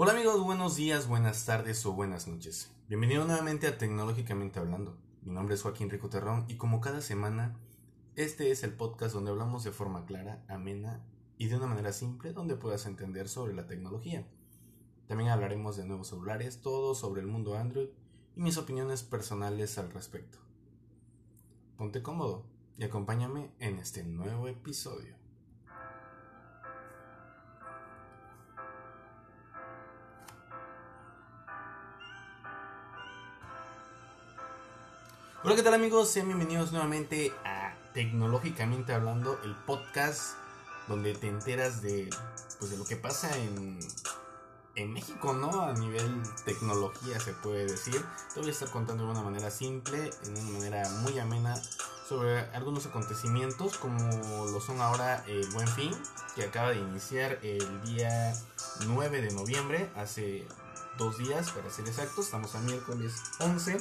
Hola amigos, buenos días, buenas tardes o buenas noches. Bienvenido nuevamente a Tecnológicamente Hablando. Mi nombre es Joaquín Rico Terrón y como cada semana, este es el podcast donde hablamos de forma clara, amena y de una manera simple donde puedas entender sobre la tecnología. También hablaremos de nuevos celulares, todo sobre el mundo Android y mis opiniones personales al respecto. Ponte cómodo y acompáñame en este nuevo episodio. Hola, ¿qué tal amigos? Sean bienvenidos nuevamente a Tecnológicamente Hablando, el podcast donde te enteras de, pues, de lo que pasa en, en México, ¿no? A nivel tecnología se puede decir. Te voy a estar contando de una manera simple, en una manera muy amena, sobre algunos acontecimientos como lo son ahora el Buen Fin, que acaba de iniciar el día 9 de noviembre, hace dos días para ser exactos, estamos a miércoles 11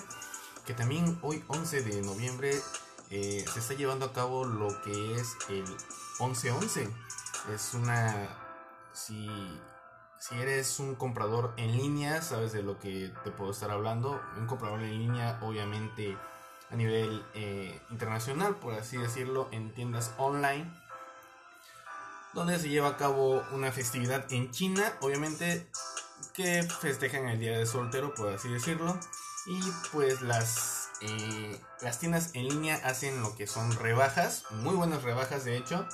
que también hoy 11 de noviembre eh, se está llevando a cabo lo que es el 11-11. Es una... Si, si eres un comprador en línea, sabes de lo que te puedo estar hablando. Un comprador en línea, obviamente a nivel eh, internacional, por así decirlo, en tiendas online, donde se lleva a cabo una festividad en China, obviamente que festejan el Día de Soltero, por así decirlo. Y pues las, eh, las tiendas en línea hacen lo que son rebajas, muy buenas rebajas de hecho,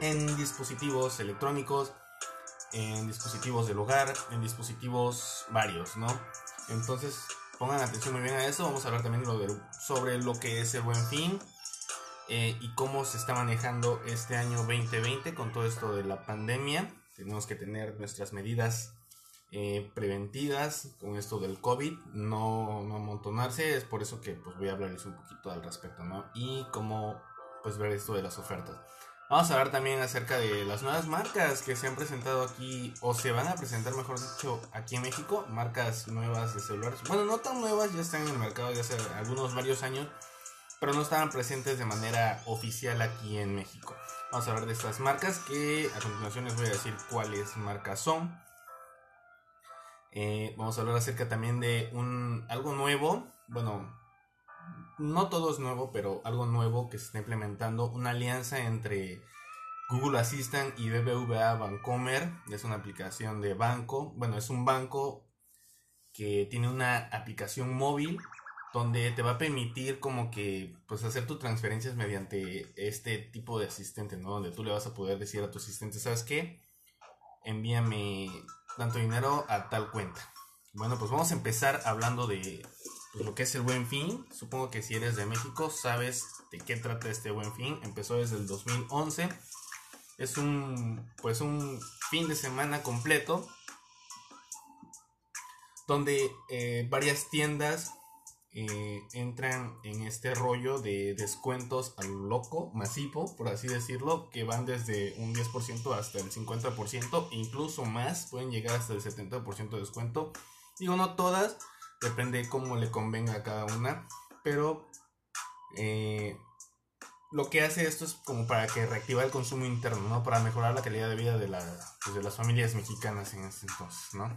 en dispositivos electrónicos, en dispositivos del hogar, en dispositivos varios, ¿no? Entonces pongan atención muy bien a eso, vamos a hablar también sobre lo que es el buen fin. Eh, y cómo se está manejando este año 2020 con todo esto de la pandemia. Tenemos que tener nuestras medidas eh, preventivas con esto del COVID, no, amontonarse, es por eso que pues voy a hablarles un poquito al respecto, ¿no? Y cómo pues ver esto de las ofertas. Vamos a hablar también acerca de las nuevas marcas que se han presentado aquí o se van a presentar, mejor dicho, aquí en México, marcas nuevas de celulares. Bueno, no tan nuevas, ya están en el mercado ya hace algunos varios años, pero no estaban presentes de manera oficial aquí en México. Vamos a hablar de estas marcas que a continuación les voy a decir cuáles marcas son. Eh, vamos a hablar acerca también de un algo nuevo. Bueno, no todo es nuevo, pero algo nuevo que se está implementando. Una alianza entre Google Assistant y BBVA Bancomer. Es una aplicación de banco. Bueno, es un banco que tiene una aplicación móvil donde te va a permitir como que pues hacer tus transferencias mediante este tipo de asistente, ¿no? Donde tú le vas a poder decir a tu asistente, ¿sabes qué? Envíame tanto dinero a tal cuenta. Bueno, pues vamos a empezar hablando de pues, lo que es el buen fin. Supongo que si eres de México sabes de qué trata este buen fin. Empezó desde el 2011. Es un pues un fin de semana completo donde eh, varias tiendas eh, entran en este rollo de descuentos al loco, masivo, por así decirlo, que van desde un 10% hasta el 50%, incluso más, pueden llegar hasta el 70% de descuento. Digo, no todas, depende cómo le convenga a cada una, pero eh, lo que hace esto es como para que reactiva el consumo interno, ¿no? Para mejorar la calidad de vida de, pues, de las familias mexicanas en este entonces, ¿no?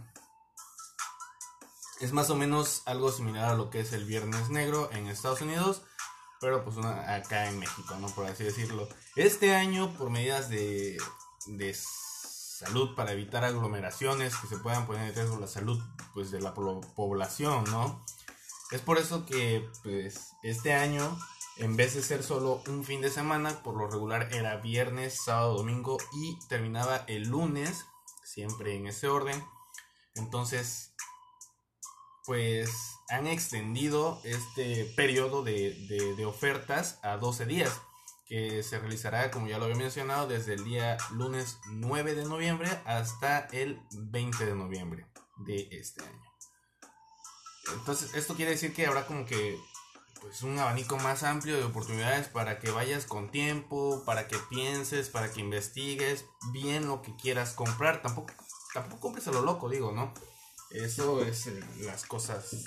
Es más o menos algo similar a lo que es el Viernes Negro en Estados Unidos, pero pues acá en México, ¿no? Por así decirlo. Este año, por medidas de, de salud para evitar aglomeraciones que se puedan poner en riesgo la salud pues de la población, ¿no? Es por eso que pues este año en vez de ser solo un fin de semana, por lo regular era viernes, sábado, domingo y terminaba el lunes, siempre en ese orden. Entonces pues han extendido este periodo de, ofertas a 12 días, que se realizará, como ya lo había mencionado, desde el día lunes 9 de noviembre hasta el 20 de noviembre de este año. Entonces, esto quiere decir que habrá como que pues un abanico más amplio de oportunidades para que vayas con tiempo, para que pienses, para que investigues bien lo que quieras comprar. Tampoco, tampoco compres a lo loco, digo, ¿no? Eso es eh, las cosas,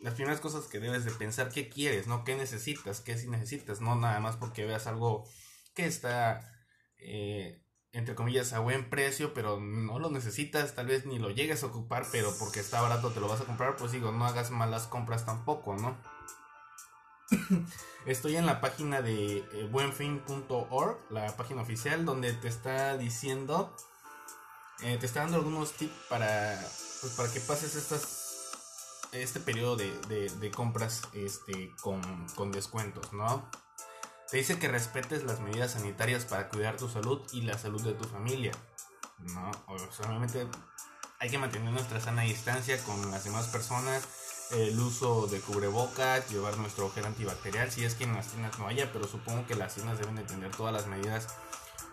las primeras cosas que debes de pensar, qué quieres, ¿no? ¿Qué necesitas? ¿Qué si necesitas? No nada más porque veas algo que está eh, entre comillas, a buen precio, pero no lo necesitas, tal vez ni lo llegues a ocupar, pero porque está barato te lo vas a comprar, pues digo, no hagas malas compras tampoco, ¿no? Estoy en la página de eh, buenfin.org, la página oficial, donde te está diciendo, eh, te está dando algunos tips para, pues, para que pases estas este periodo de, de, compras este, con, con descuentos, ¿no? Te dice que respetes las medidas sanitarias para cuidar tu salud y la salud de tu familia. No, solamente hay que mantener nuestra sana distancia con las demás personas, el uso de cubrebocas, llevar nuestro gel antibacterial, si es que en las tiendas no haya, pero supongo que las tiendas deben de tener todas las medidas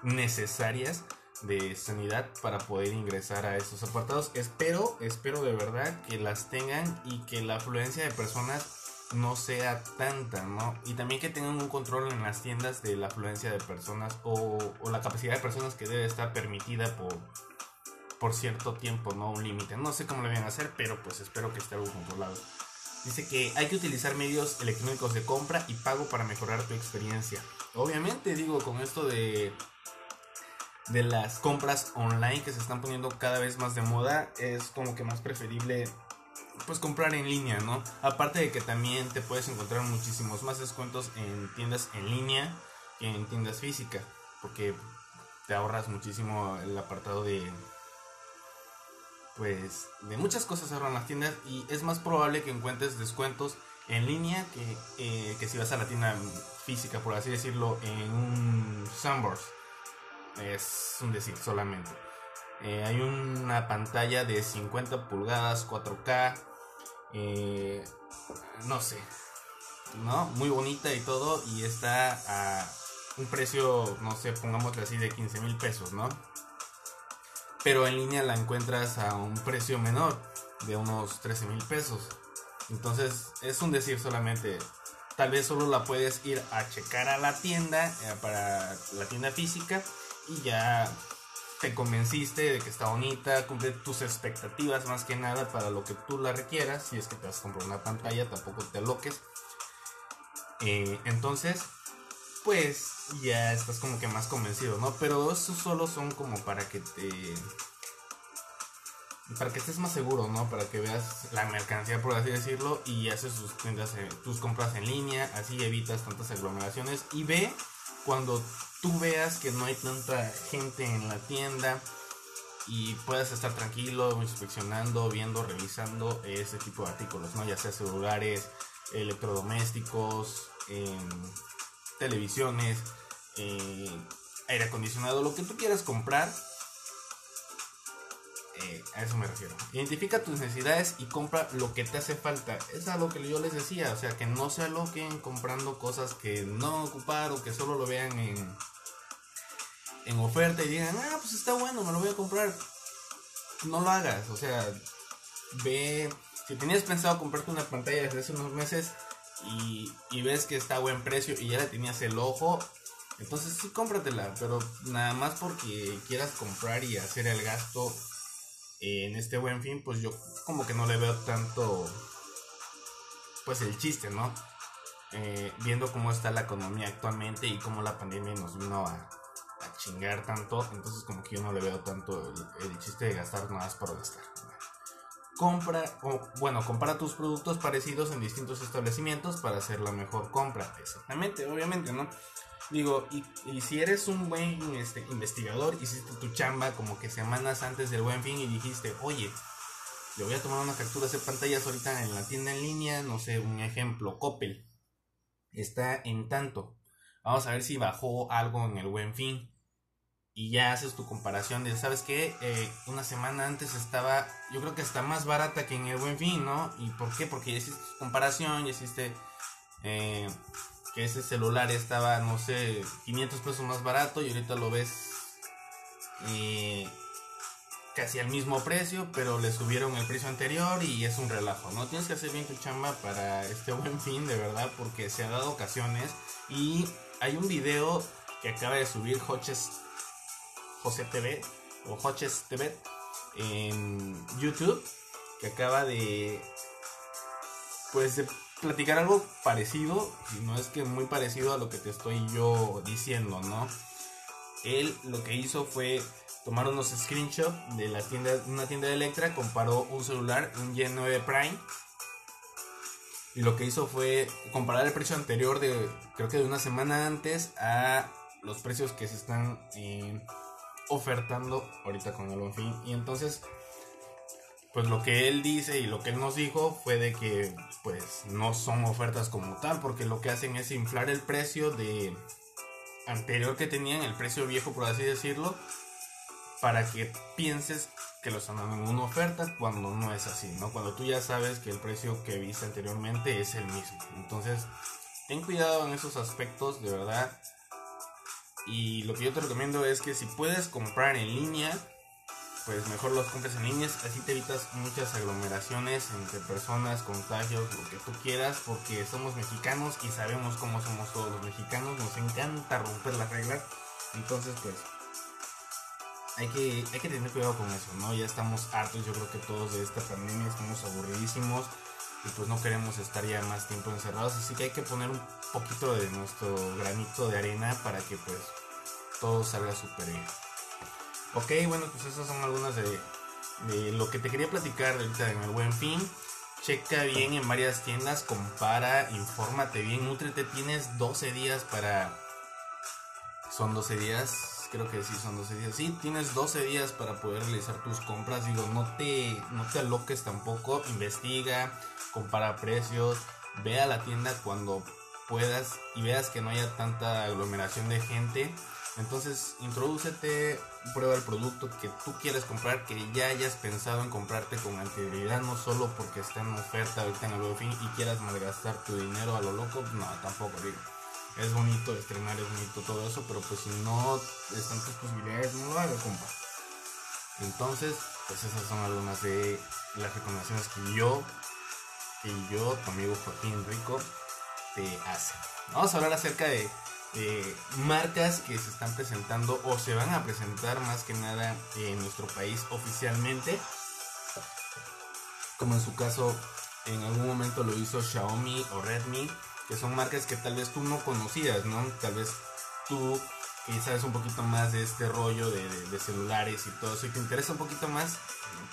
necesarias de sanidad para poder ingresar a esos apartados. Espero, espero de verdad que las tengan y que la afluencia de personas no sea tanta, ¿no? Y también que tengan un control en las tiendas de la afluencia de personas o, la capacidad de personas que debe estar permitida por, por cierto tiempo, ¿no? Un límite. No sé cómo lo van a hacer, pero pues espero que esté algo controlado. Dice que hay que utilizar medios electrónicos de compra y pago para mejorar tu experiencia. Obviamente, digo, con esto de de las compras online que se están poniendo cada vez más de moda, es como que más preferible pues comprar en línea, ¿no? Aparte de que también te puedes encontrar muchísimos más descuentos en tiendas en línea que en tiendas físicas, porque te ahorras muchísimo el apartado de pues de muchas cosas ahorran las tiendas y es más probable que encuentres descuentos en línea que, eh, que si vas a la tienda física, por así decirlo, en un Sunburst. Es un decir solamente. Eh, hay una pantalla de 50 pulgadas 4K eh, no sé, ¿no? Muy bonita y todo y está a un precio, no sé, pongámosle así de 15 mil pesos, ¿no? Pero en línea la encuentras a un precio menor, de unos 13 mil pesos. Entonces es un decir solamente, tal vez solo la puedes ir a checar a la tienda, eh, para la tienda física y ya te convenciste de que está bonita, cumple tus expectativas más que nada para lo que tú la requieras. Si es que te vas a comprar una pantalla, tampoco te aloques. Eh, entonces, pues ya estás como que más convencido, ¿no? Pero eso solo son como para que te. Para que estés más seguro, ¿no? Para que veas la mercancía, por así decirlo, y haces tus compras en línea, así evitas tantas aglomeraciones. Y ve cuando tú veas que no hay tanta gente en la tienda y puedas estar tranquilo inspeccionando, viendo, revisando ese tipo de artículos, ¿no? Ya sea celulares, electrodomésticos, em, televisiones, eh, aire acondicionado, lo que tú quieras comprar eh, a eso me refiero. Identifica tus necesidades y compra lo que te hace falta. Es algo que yo les decía, o sea, que no se aloquen comprando cosas que no ocupar o que solo lo vean en, en oferta y digan, ah, pues está bueno, me lo voy a comprar. No lo hagas, o sea, ve, si tenías pensado comprarte una pantalla desde hace unos meses y, y ves que está a buen precio y ya le tenías el ojo, entonces sí cómpratela, pero nada más porque quieras comprar y hacer el gasto en este buen fin, pues yo como que no le veo tanto, pues el chiste, ¿no? Eh, viendo cómo está la economía actualmente y cómo la pandemia nos vino a, chingar tanto, entonces como que yo no le veo tanto el, chiste de gastar nada más por gastar. Compra, o, bueno, compara tus productos parecidos en distintos establecimientos para hacer la mejor compra. Exactamente, obviamente, ¿no? Digo, y, si eres un buen este, investigador, hiciste tu chamba como que semanas antes del buen fin y dijiste, oye, le voy a tomar una captura de pantallas ahorita en la tienda en línea, no sé, un ejemplo, Coppel. Está en tanto. Vamos a ver si bajó algo en el buen fin. Y ya haces tu comparación de, ¿sabes qué? Eh, una semana antes estaba, yo creo que está más barata que en el buen fin, ¿no? ¿Y por qué? Porque ya hiciste comparación, ya hiciste eh, que ese celular estaba, no sé, 500 pesos más barato y ahorita lo ves eh, casi al mismo precio, pero le subieron el precio anterior y es un relajo, ¿no? Tienes que hacer bien tu chamba para este buen fin, de verdad, porque se ha dado ocasiones y hay un video que acaba de subir Hoches José TV o Hoches TV en YouTube que acaba de pues de platicar algo parecido, no es que muy parecido a lo que te estoy yo diciendo, ¿no? él lo que hizo fue tomar unos screenshots de la tienda, una tienda de Electra, comparó un celular, un Gen 9 Prime, y lo que hizo fue comparar el precio anterior de, creo que de una semana antes, a los precios que se están eh, ofertando ahorita con el buen fin. Y entonces, pues lo que él dice y lo que él nos dijo fue de que, pues no son ofertas como tal, porque lo que hacen es inflar el precio de anterior que tenían, el precio viejo, por así decirlo, para que pienses que lo están dando en una oferta cuando no es así, ¿no? Cuando tú ya sabes que el precio que viste anteriormente es el mismo. Entonces, ten cuidado en esos aspectos, de verdad. Y lo que yo te recomiendo es que si puedes comprar en línea, pues mejor los compres en línea, así te evitas muchas aglomeraciones entre personas, contagios, lo que tú quieras, porque somos mexicanos y sabemos cómo somos todos los mexicanos, nos encanta romper las reglas, entonces pues hay que, hay que tener cuidado con eso, ¿no? Ya estamos hartos, yo creo que todos de esta pandemia. Estamos aburridísimos y pues no queremos estar ya más tiempo encerrados, así que hay que poner un poquito de nuestro granito de arena para que pues todo salga súper bien. Ok, bueno, pues esas son algunas de, lo que te quería platicar ahorita en el buen fin. Checa bien en varias tiendas, compara, infórmate bien, nutrete, tienes 12 días para... Son 12 días, creo que sí son 12 días. Sí, tienes 12 días para poder realizar tus compras. Digo, no te, no te aloques tampoco. Investiga, compara precios, ve a la tienda cuando puedas y veas que no haya tanta aglomeración de gente. Entonces, introdúcete, prueba el producto que tú quieres comprar, que ya hayas pensado en comprarte con anterioridad, no solo porque está en oferta ahorita en el fin y quieras malgastar tu dinero a lo loco. No, tampoco digo es bonito estrenar, es bonito todo eso, pero pues si no están tus posibilidades, no lo haga, compa. Entonces, pues esas son algunas de las recomendaciones que yo, que yo, tu amigo Joaquín Rico, te hace. Vamos a hablar acerca de, marcas que se están presentando o se van a presentar más que nada en nuestro país oficialmente. Como en su caso, en algún momento lo hizo Xiaomi o Redmi que son marcas que tal vez tú no conocías, ¿no? Tal vez tú que sabes un poquito más de este rollo de, celulares y todo eso y te interesa un poquito más,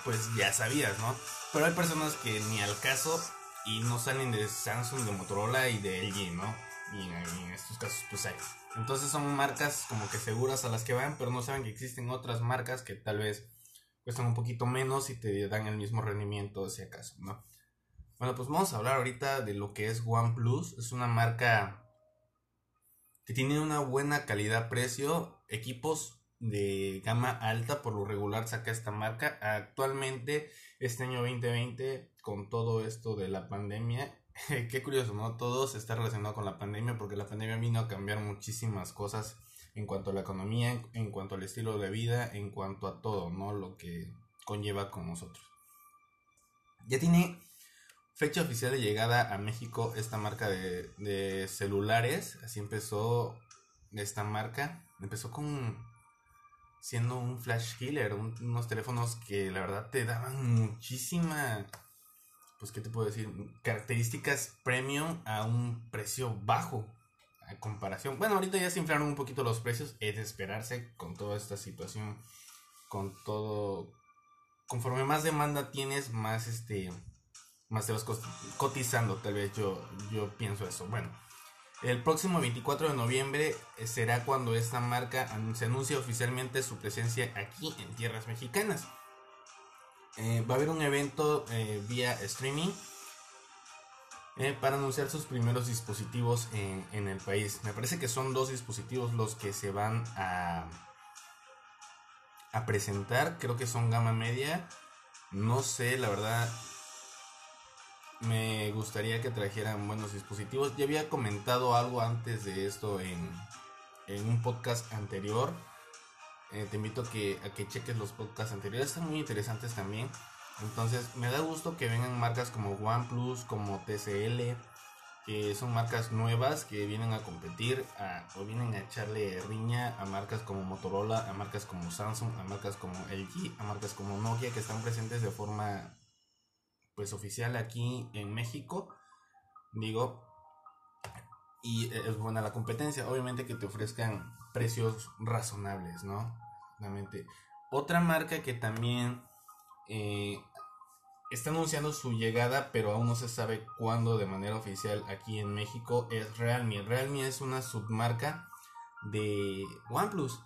pues ya sabías, ¿no? Pero hay personas que ni al caso y no salen de Samsung, de Motorola y de LG, ¿no? Y en, estos casos pues hay. Entonces son marcas como que seguras a las que van, pero no saben que existen otras marcas que tal vez cuestan un poquito menos y te dan el mismo rendimiento si acaso, ¿no? Bueno, pues vamos a hablar ahorita de lo que es OnePlus. Es una marca que tiene una buena calidad-precio. Equipos de gama alta por lo regular saca esta marca. Actualmente, este año 2020, con todo esto de la pandemia, qué curioso, ¿no? Todo se está relacionado con la pandemia porque la pandemia vino a cambiar muchísimas cosas en cuanto a la economía, en cuanto al estilo de vida, en cuanto a todo, ¿no? Lo que conlleva con nosotros. Ya tiene Fecha oficial de llegada a México esta marca de, celulares. Así empezó esta marca. Empezó con siendo un flash killer, unos teléfonos que la verdad te daban muchísima, pues qué te puedo decir, características premium a un precio bajo a comparación. Bueno, ahorita ya se inflaron un poquito los precios, es de esperarse con toda esta situación, con todo, conforme más demanda tienes, más este más te vas cotizando, tal vez yo, yo pienso eso. Bueno, el próximo 24 de noviembre será cuando esta marca se anuncia oficialmente su presencia aquí en tierras mexicanas. Eh, va a haber un evento eh, vía streaming para anunciar sus primeros dispositivos en, en, el país. Me parece que son dos dispositivos los que se van a, a presentar. Creo que son gama media. No sé, la verdad, me gustaría que trajeran buenos dispositivos. Ya había comentado algo antes de esto en, un podcast anterior. Eh, te invito a que, a que cheques los podcasts anteriores, están muy interesantes también. Entonces me da gusto que vengan marcas como OnePlus, como TCL, que son marcas nuevas que vienen a competir o vienen a echarle riña a marcas como Motorola, a marcas como Samsung, a marcas como LG, a marcas como Nokia que están presentes de forma pues oficial aquí en México. Digo, y es buena la competencia. Obviamente que te ofrezcan precios razonables, ¿no? Obviamente. Otra marca que también eh, está anunciando su llegada, pero aún no se sabe cuándo de manera oficial aquí en México, es Realme. Realme es una submarca de OnePlus.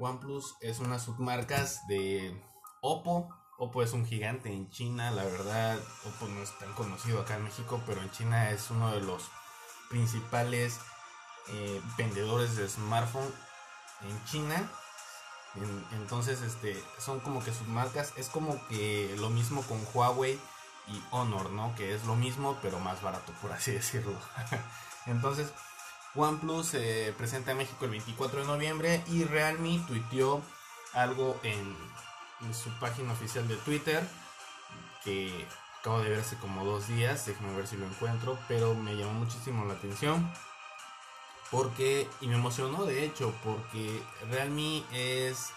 OnePlus es una submarca de Oppo. Oppo es un gigante en China, la verdad, Oppo no es tan conocido acá en México, pero en China es uno de los principales eh, vendedores de smartphone en China. entonces, este, son como que sus marcas, es como que lo mismo con Huawei y Honor, ¿no? Que es lo mismo, pero más barato, por así decirlo. entonces, OnePlus se presenta en México el 24 de noviembre y Realme tuiteó algo en, en su página oficial de Twitter que acabo de ver hace como dos días, déjenme ver si lo encuentro, pero me llamó muchísimo la atención. Porque, y me emocionó de hecho, porque Realme es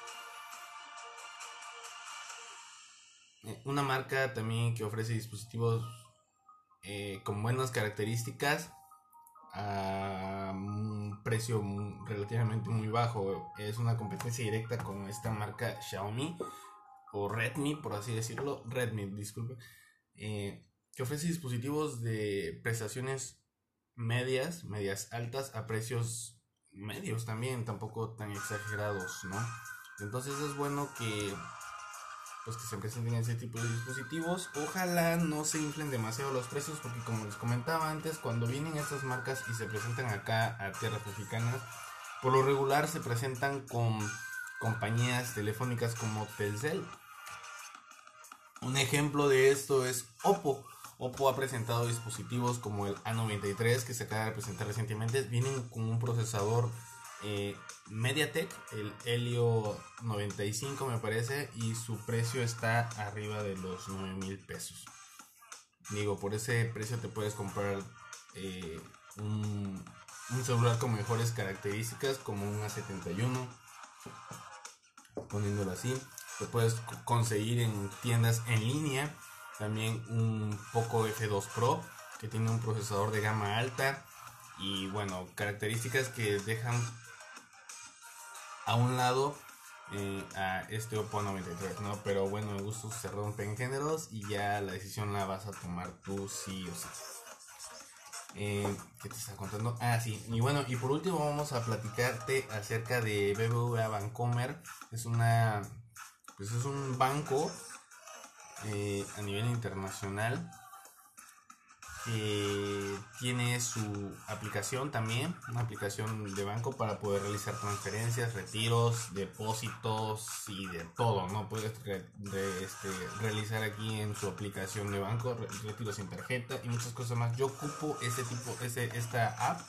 una marca también que ofrece dispositivos eh, con buenas características a un precio relativamente muy bajo. Es una competencia directa con esta marca Xiaomi o Redmi, por así decirlo. Redmi, disculpe. Eh, que ofrece dispositivos de prestaciones medias, medias altas a precios medios también, tampoco tan exagerados, ¿no? Entonces es bueno que pues que se presenten ese tipo de dispositivos. Ojalá no se inflen demasiado los precios porque como les comentaba antes, cuando vienen estas marcas y se presentan acá a tierras mexicanas, por lo regular se presentan con compañías telefónicas como Telcel un ejemplo de esto es Oppo. Oppo ha presentado dispositivos como el A93 que se acaba de presentar recientemente. Vienen con un procesador eh, MediaTek, el Helio 95 me parece, y su precio está arriba de los 9 mil pesos. Digo, por ese precio te puedes comprar eh, un, un, celular con mejores características como un A71, poniéndolo así. Lo puedes conseguir en tiendas en línea. También un Poco F2 Pro que tiene un procesador de gama alta y bueno, características que dejan a un lado eh, a este Oppo 93, ¿no? Pero bueno, el gusto se rompen géneros y ya la decisión la vas a tomar tú sí o sí. Eh, ¿Qué te está contando? Ah, sí. Y bueno, y por último vamos a platicarte acerca de BBVA Bancomer. Es una pues es un banco eh, a nivel internacional que tiene su aplicación también, una aplicación de banco para poder realizar transferencias, retiros, depósitos y de todo, ¿no? Puedes este, realizar aquí en su aplicación de banco retiros sin tarjeta y muchas cosas más. Yo ocupo ese tipo, ese, esta app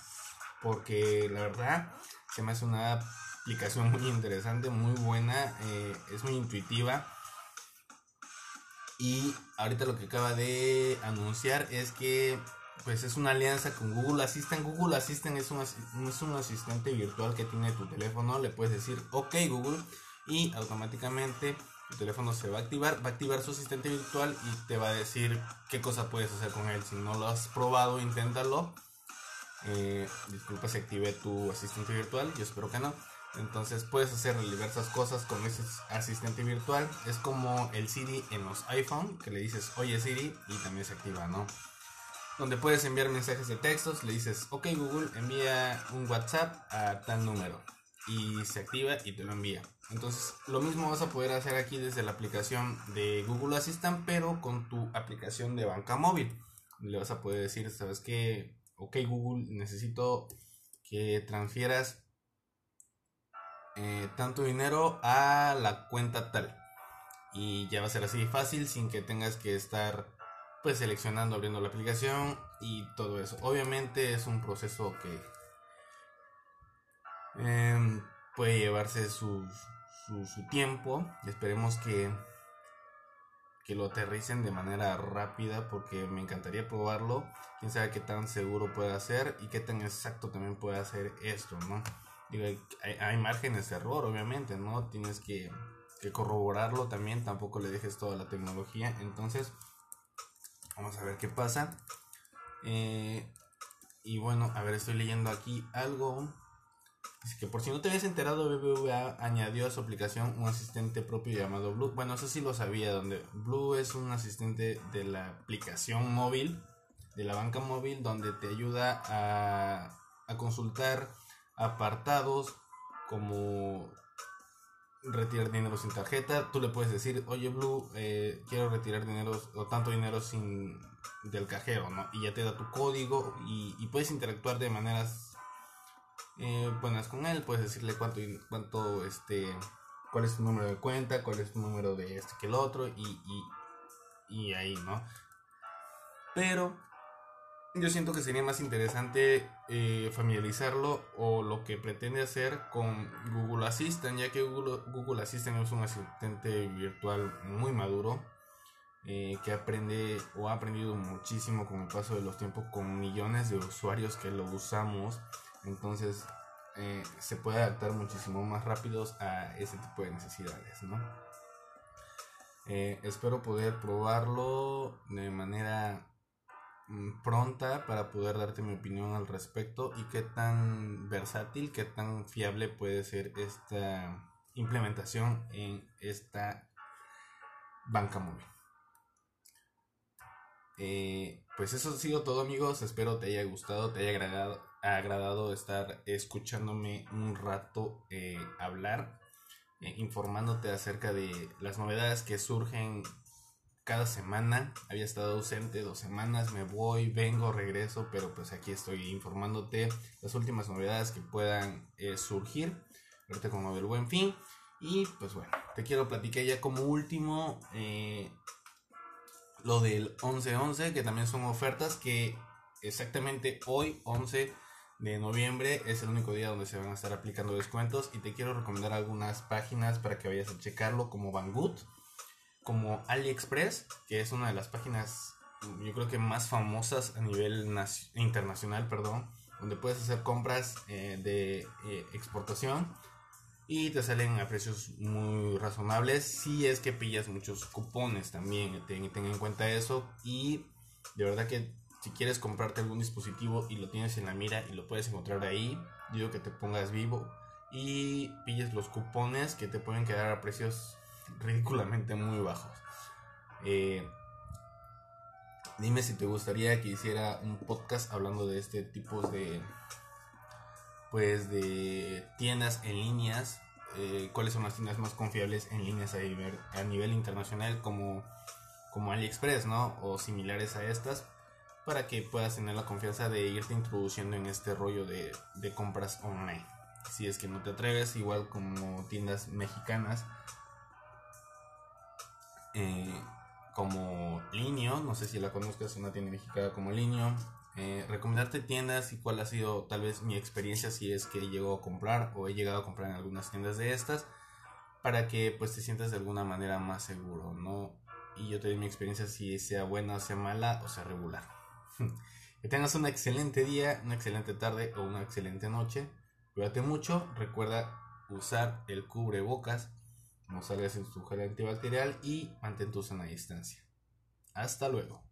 porque la verdad se me hace una app aplicación muy interesante, muy buena, eh, es muy intuitiva. Y ahorita lo que acaba de anunciar es que pues es una alianza con Google Assistant. Google Assistant es un, es un asistente virtual que tiene tu teléfono. Le puedes decir ok Google y automáticamente tu teléfono se va a activar. Va a activar su asistente virtual y te va a decir qué cosa puedes hacer con él. Si no lo has probado, inténtalo. Eh, disculpa si activé tu asistente virtual. Yo espero que no. Entonces puedes hacer diversas cosas con ese asistente virtual. Es como el Siri en los iPhone, que le dices oye Siri y también se activa, ¿no? Donde puedes enviar mensajes de textos, le dices ok Google, envía un WhatsApp a tal número y se activa y te lo envía. Entonces lo mismo vas a poder hacer aquí desde la aplicación de Google Assistant, pero con tu aplicación de banca móvil. Le vas a poder decir, ¿sabes qué? Ok Google, necesito que transfieras eh, tanto dinero a la cuenta tal. Y ya va a ser así fácil sin que tengas que estar pues seleccionando, abriendo la aplicación y todo eso. Obviamente es un proceso que em, puede llevarse su, su, tiempo. Esperemos que, que lo aterricen de manera rápida porque me encantaría probarlo. Quién sabe qué tan seguro puede ser y qué tan exacto también puede hacer esto, ¿no? Hay, márgenes de error, obviamente, ¿no? Tienes que, corroborarlo también, tampoco le dejes toda la tecnología. Entonces, vamos a ver qué pasa. Eh, y bueno, a ver, estoy leyendo aquí algo. Dice que por si no te habías enterado, BBVA añadió a su aplicación un asistente propio llamado Blue. Bueno, eso sí lo sabía, donde Blue es un asistente de la aplicación móvil, de la banca móvil, donde te ayuda a, a consultar apartados como retirar dinero sin tarjeta. Tú le puedes decir, oye Blue, eh, quiero retirar dinero o tanto dinero sin del cajero, ¿no? Y ya te da tu código y, puedes interactuar de maneras eh, buenas con él. Puedes decirle cuánto, cuánto, este, cuál es tu número de cuenta, cuál es tu número de este que el otro y, y, y ahí, ¿no? Pero yo siento que sería más interesante eh, familiarizarlo o lo que pretende hacer con Google Assistant, ya que Google, Google Assistant es un asistente virtual muy maduro eh, que aprende o ha aprendido muchísimo con el paso de los tiempos con millones de usuarios que lo usamos. Entonces eh, se puede adaptar muchísimo más rápido a ese tipo de necesidades, ¿no? espero poder probarlo de manera pronta para poder darte mi opinión al respecto y qué tan versátil, qué tan fiable puede ser esta implementación en esta banca móvil. Eh, pues eso ha sido todo amigos, espero te haya gustado, te haya agradado, agradado estar escuchándome un rato eh, hablar, eh, informándote acerca de las novedades que surgen cada semana. Había estado ausente dos semanas, me voy, vengo, regreso, pero pues aquí estoy informándote las últimas novedades que puedan eh, surgir. Ahorita como del buen fin. Y pues bueno, te quiero platicar ya como último eh, lo del 11-11, que también son ofertas que exactamente hoy, 11 de noviembre, es el único día donde se van a estar aplicando descuentos. Y te quiero recomendar algunas páginas para que vayas a checarlo, como Banggood como AliExpress, que es una de las páginas yo creo que más famosas a nivel internacional, perdón, donde puedes hacer compras eh, de eh, exportación y te salen a precios muy razonables si es que pillas muchos cupones también, ten, ten en cuenta eso y de verdad que si quieres comprarte algún dispositivo y lo tienes en la mira y lo puedes encontrar ahí, digo que te pongas vivo y pilles los cupones que te pueden quedar a precios ridículamente muy bajos. Eh, dime si te gustaría que hiciera un podcast hablando de este tipo de pues de tiendas en líneas. Eh, cuáles son las tiendas más confiables en líneas a nivel, a nivel internacional como como AliExpress no o similares a estas para que puedas tener la confianza de irte introduciendo en este rollo de, de compras online. Si es que no te atreves igual como tiendas mexicanas eh, como Linio, no sé si la conozcas, una tienda mexicana como Linio. Eh, recomendarte tiendas y cuál ha sido tal vez mi experiencia si es que llego a comprar o he llegado a comprar en algunas tiendas de estas para que pues te sientas de alguna manera más seguro, ¿no? Y yo te doy mi experiencia si sea buena, sea mala o sea regular. que tengas un excelente día, una excelente tarde o una excelente noche. Cuídate mucho, recuerda usar el cubrebocas no salgas en tu gel antibacterial y mantén tu sana distancia. Hasta luego.